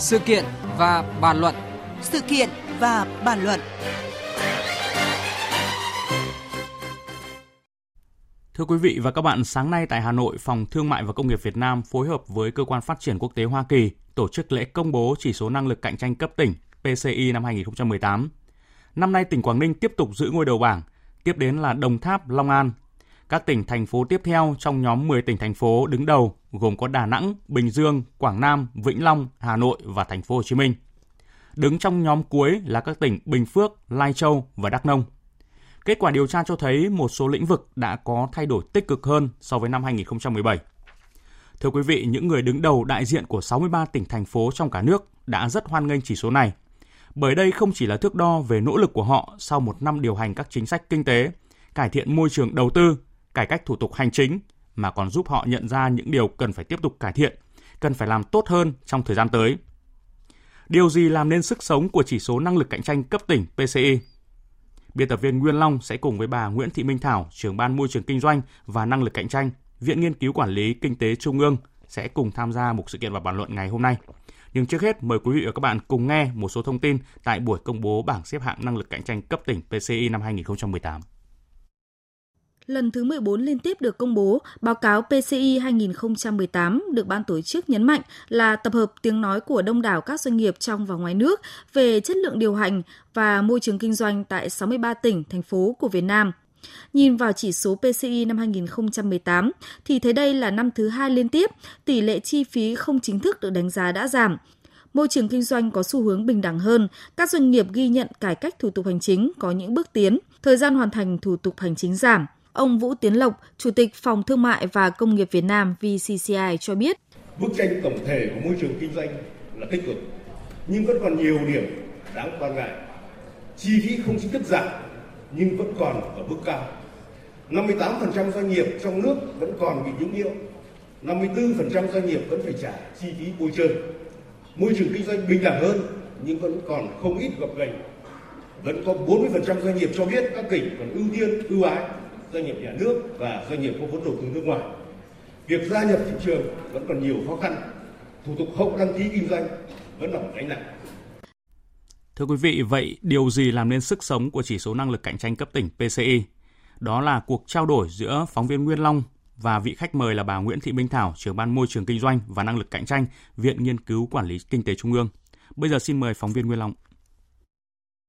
Sự kiện và bàn luận. Sự kiện và bàn luận. Thưa quý vị và các bạn, sáng nay tại Hà Nội, Phòng Thương mại và Công nghiệp Việt Nam phối hợp với Cơ quan Phát triển Quốc tế Hoa Kỳ tổ chức lễ công bố chỉ số năng lực cạnh tranh cấp tỉnh PCI năm 2018. Năm nay tỉnh Quảng Ninh tiếp tục giữ ngôi đầu bảng, tiếp đến là Đồng Tháp, Long An. Các tỉnh thành phố tiếp theo trong nhóm 10 tỉnh thành phố đứng đầu gồm có Đà Nẵng, Bình Dương, Quảng Nam, Vĩnh Long, Hà Nội và thành phố Hồ Chí Minh. Đứng trong nhóm cuối là các tỉnh Bình Phước, Lai Châu và Đắk Nông. Kết quả điều tra cho thấy một số lĩnh vực đã có thay đổi tích cực hơn so với năm 2017. Thưa quý vị, những người đứng đầu đại diện của 63 tỉnh thành phố trong cả nước đã rất hoan nghênh chỉ số này. Bởi đây không chỉ là thước đo về nỗ lực của họ sau một năm điều hành các chính sách kinh tế, cải thiện môi trường đầu tư, cải cách thủ tục hành chính, mà còn giúp họ nhận ra những điều cần phải tiếp tục cải thiện, cần phải làm tốt hơn trong thời gian tới. Điều gì làm nên sức sống của chỉ số năng lực cạnh tranh cấp tỉnh PCI? Biên tập viên Nguyên Long sẽ cùng với bà Nguyễn Thị Minh Thảo, trưởng ban môi trường kinh doanh và năng lực cạnh tranh, Viện Nghiên cứu Quản lý Kinh tế Trung ương sẽ cùng tham gia một sự kiện và bàn luận ngày hôm nay. Nhưng trước hết, mời quý vị và các bạn cùng nghe một số thông tin tại buổi công bố bảng xếp hạng năng lực cạnh tranh cấp tỉnh PCI năm 2018 lần thứ 14 liên tiếp được công bố, báo cáo PCI 2018 được ban tổ chức nhấn mạnh là tập hợp tiếng nói của đông đảo các doanh nghiệp trong và ngoài nước về chất lượng điều hành và môi trường kinh doanh tại 63 tỉnh, thành phố của Việt Nam. Nhìn vào chỉ số PCI năm 2018 thì thấy đây là năm thứ hai liên tiếp, tỷ lệ chi phí không chính thức được đánh giá đã giảm, môi trường kinh doanh có xu hướng bình đẳng hơn, các doanh nghiệp ghi nhận cải cách thủ tục hành chính có những bước tiến, thời gian hoàn thành thủ tục hành chính giảm. Ông Vũ Tiến Lộc, Chủ tịch Phòng Thương mại và Công nghiệp Việt Nam VCCI cho biết. Bức tranh tổng thể của môi trường kinh doanh là tích cực, nhưng vẫn còn nhiều điểm đáng quan ngại. Chi phí không chính thức giảm, nhưng vẫn còn ở mức cao. 58% doanh nghiệp trong nước vẫn còn bị nhũng nhiễu. 54% doanh nghiệp vẫn phải trả chi phí bôi trơn. Môi trường kinh doanh bình đẳng hơn nhưng vẫn còn không ít gập ghềnh. Vẫn có 40% doanh nghiệp cho biết các tỉnh còn ưu tiên, ưu ái doanh nghiệp nhà nước và doanh nghiệp có vốn đầu tư nước ngoài. Việc gia nhập thị trường vẫn còn nhiều khó khăn, thủ tục hậu đăng ký kinh doanh vẫn là một gánh nặng. Thưa quý vị, vậy điều gì làm nên sức sống của chỉ số năng lực cạnh tranh cấp tỉnh PCI? Đó là cuộc trao đổi giữa phóng viên Nguyên Long và vị khách mời là bà Nguyễn Thị Minh Thảo, trưởng ban môi trường kinh doanh và năng lực cạnh tranh, Viện Nghiên cứu Quản lý Kinh tế Trung ương. Bây giờ xin mời phóng viên Nguyên Long.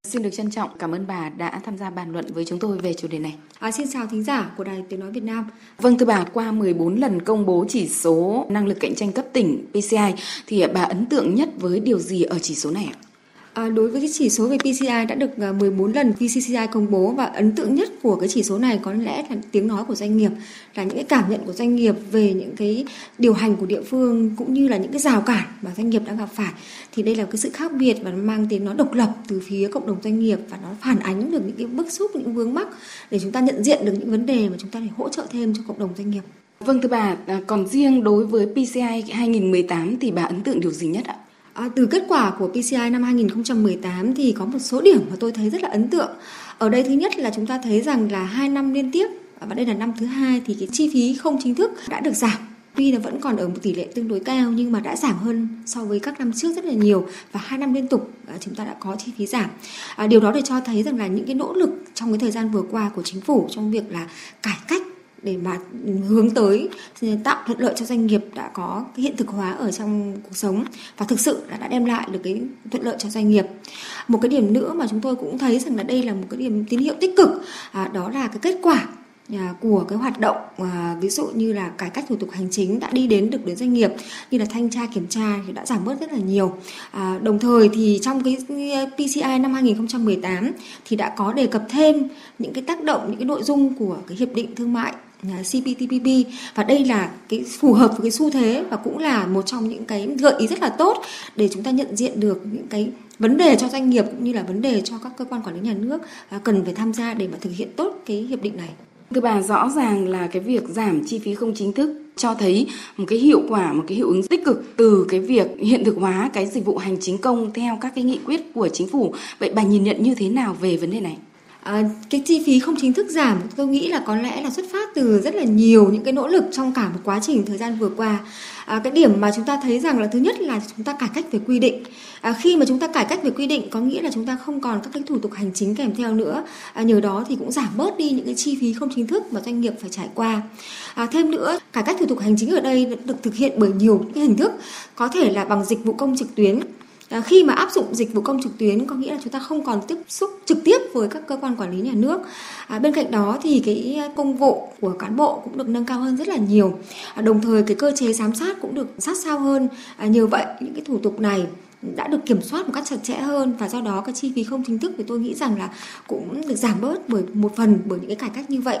Xin được trân trọng cảm ơn bà đã tham gia bàn luận với chúng tôi về chủ đề này. À, xin chào thính giả của Đài Tiếng Nói Việt Nam. Vâng thưa bà, qua 14 lần công bố chỉ số năng lực cạnh tranh cấp tỉnh PCI thì bà ấn tượng nhất với điều gì ở chỉ số này ạ? À, đối với cái chỉ số về PCI đã được à, 14 lần VCCI công bố và ấn tượng nhất của cái chỉ số này có lẽ là tiếng nói của doanh nghiệp là những cái cảm nhận của doanh nghiệp về những cái điều hành của địa phương cũng như là những cái rào cản mà doanh nghiệp đã gặp phải thì đây là cái sự khác biệt và nó mang tính nó độc lập từ phía cộng đồng doanh nghiệp và nó phản ánh được những cái bức xúc những vướng mắc để chúng ta nhận diện được những vấn đề mà chúng ta phải hỗ trợ thêm cho cộng đồng doanh nghiệp. Vâng thưa bà, à, còn riêng đối với PCI 2018 thì bà ấn tượng điều gì nhất ạ? À, từ kết quả của PCI năm 2018 thì có một số điểm mà tôi thấy rất là ấn tượng. Ở đây thứ nhất là chúng ta thấy rằng là hai năm liên tiếp và đây là năm thứ hai thì cái chi phí không chính thức đã được giảm tuy là vẫn còn ở một tỷ lệ tương đối cao nhưng mà đã giảm hơn so với các năm trước rất là nhiều và hai năm liên tục à, chúng ta đã có chi phí giảm à, điều đó để cho thấy rằng là những cái nỗ lực trong cái thời gian vừa qua của chính phủ trong việc là cải cách để mà hướng tới tạo thuận lợi cho doanh nghiệp đã có cái hiện thực hóa ở trong cuộc sống và thực sự là đã đem lại được cái thuận lợi cho doanh nghiệp. Một cái điểm nữa mà chúng tôi cũng thấy rằng là đây là một cái điểm tín hiệu tích cực à, đó là cái kết quả à, của cái hoạt động à, ví dụ như là cải cách thủ tục hành chính đã đi đến được đến doanh nghiệp như là thanh tra kiểm tra thì đã giảm bớt rất là nhiều. À, đồng thời thì trong cái PCI năm 2018 thì đã có đề cập thêm những cái tác động những cái nội dung của cái hiệp định thương mại CPTPP và đây là cái phù hợp với cái xu thế và cũng là một trong những cái gợi ý rất là tốt để chúng ta nhận diện được những cái vấn đề cho doanh nghiệp cũng như là vấn đề cho các cơ quan quản lý nhà nước à, cần phải tham gia để mà thực hiện tốt cái hiệp định này. Thưa bà, rõ ràng là cái việc giảm chi phí không chính thức cho thấy một cái hiệu quả, một cái hiệu ứng tích cực từ cái việc hiện thực hóa cái dịch vụ hành chính công theo các cái nghị quyết của chính phủ. Vậy bà nhìn nhận như thế nào về vấn đề này? À, cái chi phí không chính thức giảm tôi nghĩ là có lẽ là xuất phát từ rất là nhiều những cái nỗ lực trong cả một quá trình thời gian vừa qua. À, cái điểm mà chúng ta thấy rằng là thứ nhất là chúng ta cải cách về quy định. À, khi mà chúng ta cải cách về quy định có nghĩa là chúng ta không còn các cái thủ tục hành chính kèm theo nữa. À, nhờ đó thì cũng giảm bớt đi những cái chi phí không chính thức mà doanh nghiệp phải trải qua. À, thêm nữa cải cách thủ tục hành chính ở đây được thực hiện bởi nhiều những cái hình thức. Có thể là bằng dịch vụ công trực tuyến À, khi mà áp dụng dịch vụ công trực tuyến có nghĩa là chúng ta không còn tiếp xúc trực tiếp với các cơ quan quản lý nhà nước. À, bên cạnh đó thì cái công vụ của cán bộ cũng được nâng cao hơn rất là nhiều. À, đồng thời cái cơ chế giám sát cũng được sát sao hơn. À, nhờ vậy những cái thủ tục này đã được kiểm soát một cách chặt chẽ hơn và do đó cái chi phí không chính thức thì tôi nghĩ rằng là cũng được giảm bớt bởi một phần bởi những cái cải cách như vậy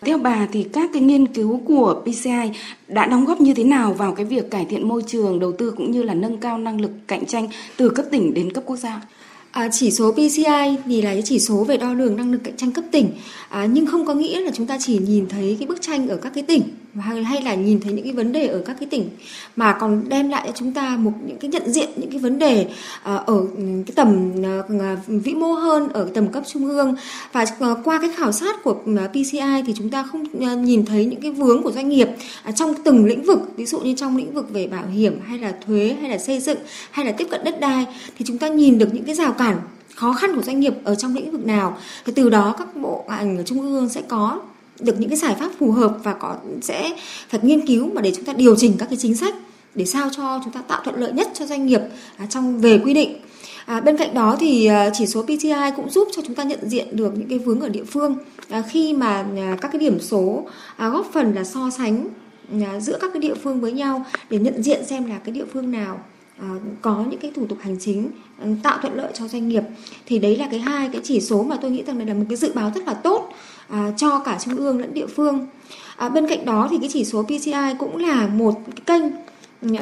theo bà thì các cái nghiên cứu của PCI đã đóng góp như thế nào vào cái việc cải thiện môi trường đầu tư cũng như là nâng cao năng lực cạnh tranh từ cấp tỉnh đến cấp quốc gia? À, chỉ số PCI thì là cái chỉ số về đo lường năng lực cạnh tranh cấp tỉnh à, nhưng không có nghĩa là chúng ta chỉ nhìn thấy cái bức tranh ở các cái tỉnh hay là nhìn thấy những cái vấn đề ở các cái tỉnh mà còn đem lại cho chúng ta một những cái nhận diện những cái vấn đề ờ, ở cái tầm ờ, ờ, vĩ mô hơn, ở tầm cấp trung ương. Và qua cái khảo sát của PCI thì chúng ta không nhìn thấy những cái vướng của doanh nghiệp à, trong từng lĩnh vực, ví dụ như trong lĩnh vực về bảo hiểm hay là thuế hay là xây dựng hay là tiếp cận đất đai, thì chúng ta nhìn được những cái rào cản khó khăn của doanh nghiệp ở trong lĩnh vực nào. Thì từ đó các bộ ngành ở trung ương sẽ có được những cái giải pháp phù hợp và có sẽ phải nghiên cứu mà để chúng ta điều chỉnh các cái chính sách để sao cho chúng ta tạo thuận lợi nhất cho doanh nghiệp à, trong về quy định. À, bên cạnh đó thì à, chỉ số PCI cũng giúp cho chúng ta nhận diện được những cái vướng ở địa phương à, khi mà à, các cái điểm số à, góp phần là so sánh à, giữa các cái địa phương với nhau để nhận diện xem là cái địa phương nào à, có những cái thủ tục hành chính à, tạo thuận lợi cho doanh nghiệp. Thì đấy là cái hai cái chỉ số mà tôi nghĩ rằng đây là một cái dự báo rất là tốt à, cho cả trung ương lẫn địa phương. À, bên cạnh đó thì cái chỉ số PCI cũng là một cái kênh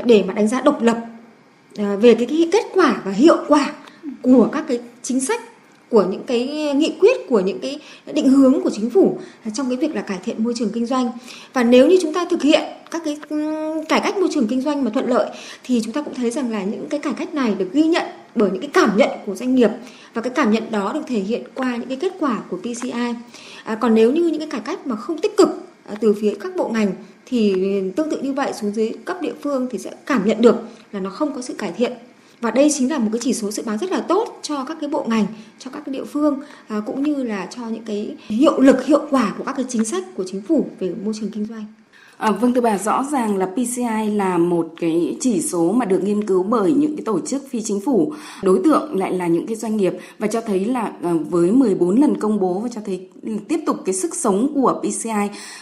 để mà đánh giá độc lập à, về cái, cái kết quả và hiệu quả của các cái chính sách của những cái nghị quyết của những cái định hướng của chính phủ trong cái việc là cải thiện môi trường kinh doanh. Và nếu như chúng ta thực hiện các cái ừ, cải cách môi trường kinh doanh mà thuận lợi thì chúng ta cũng thấy rằng là những cái cải cách này được ghi nhận bởi những cái cảm nhận của doanh nghiệp và cái cảm nhận đó được thể hiện qua những cái kết quả của PCI à, còn nếu như những cái cải cách mà không tích cực à, từ phía các bộ ngành thì tương tự như vậy xuống dưới cấp địa phương thì sẽ cảm nhận được là nó không có sự cải thiện và đây chính là một cái chỉ số dự báo rất là tốt cho các cái bộ ngành cho các cái địa phương à, cũng như là cho những cái hiệu lực hiệu quả của các cái chính sách của chính phủ về môi trường kinh doanh. À, vâng thưa bà rõ ràng là PCI là một cái chỉ số mà được nghiên cứu bởi những cái tổ chức phi chính phủ. Đối tượng lại là những cái doanh nghiệp và cho thấy là à, với 14 lần công bố và cho thấy tiếp tục cái sức sống của PCI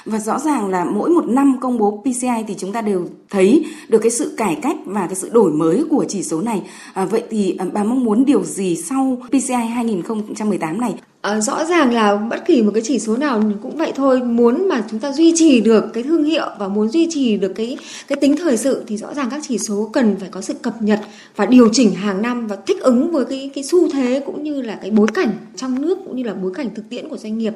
và rõ ràng là mỗi một năm công bố PCI thì chúng ta đều thấy được cái sự cải cách và cái sự đổi mới của chỉ số này. À, vậy thì à, bà mong muốn điều gì sau PCI 2018 này? À, rõ ràng là bất kỳ một cái chỉ số nào cũng vậy thôi. Muốn mà chúng ta duy trì được cái thương hiệu và muốn duy trì được cái cái tính thời sự thì rõ ràng các chỉ số cần phải có sự cập nhật và điều chỉnh hàng năm và thích ứng với cái cái xu thế cũng như là cái bối cảnh trong nước cũng như là bối cảnh thực tiễn của doanh nghiệp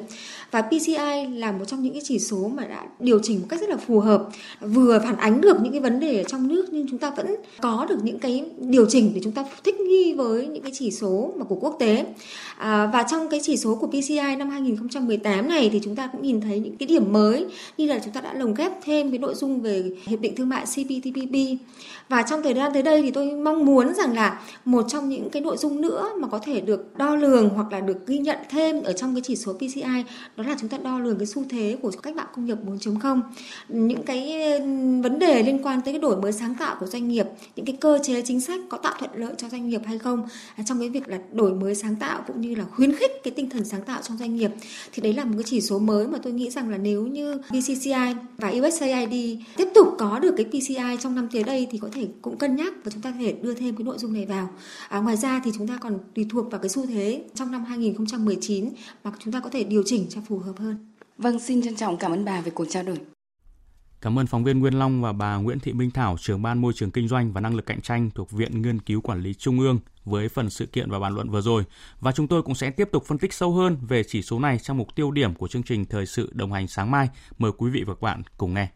và PCI là một trong những cái chỉ số mà đã điều chỉnh một cách rất là phù hợp vừa phản ánh được những cái vấn đề ở trong nước nhưng chúng ta vẫn có được những cái điều chỉnh để chúng ta thích nghi với những cái chỉ số mà của quốc tế. À, và trong cái chỉ số của PCI năm 2018 này thì chúng ta cũng nhìn thấy những cái điểm mới như là chúng ta đã lồng ghép thêm cái nội dung về hiệp định thương mại CPTPP và trong thời gian tới đây thì tôi mong muốn rằng là một trong những cái nội dung nữa mà có thể được đo lường hoặc là được ghi nhận thêm ở trong cái chỉ số PCI đó là chúng ta đo lường cái xu thế của cách mạng công nghiệp 4.0 những cái vấn đề liên quan tới cái đổi mới sáng tạo của doanh nghiệp những cái cơ chế chính sách có tạo thuận lợi cho doanh nghiệp hay không à, trong cái việc là đổi mới sáng tạo cũng như là khuyến khích cái tinh thần sáng tạo trong doanh nghiệp thì đấy là một cái chỉ số mới mà tôi nghĩ rằng là nếu như PCCI và USAID tiếp tục có được cái PCI trong năm tới đây thì có thể cũng cân nhắc và chúng ta có thể đưa thêm cái nội dung này vào. À, ngoài ra thì chúng ta còn tùy thuộc vào cái xu thế trong năm 2019 mà chúng ta có thể điều chỉnh cho phù hợp hơn. Vâng, xin trân trọng cảm ơn bà về cuộc trao đổi. Cảm ơn phóng viên Nguyên Long và bà Nguyễn Thị Minh Thảo, trưởng ban môi trường kinh doanh và năng lực cạnh tranh thuộc Viện Nghiên cứu Quản lý Trung ương với phần sự kiện và bàn luận vừa rồi. Và chúng tôi cũng sẽ tiếp tục phân tích sâu hơn về chỉ số này trong mục tiêu điểm của chương trình Thời sự đồng hành sáng mai. Mời quý vị và các bạn cùng nghe.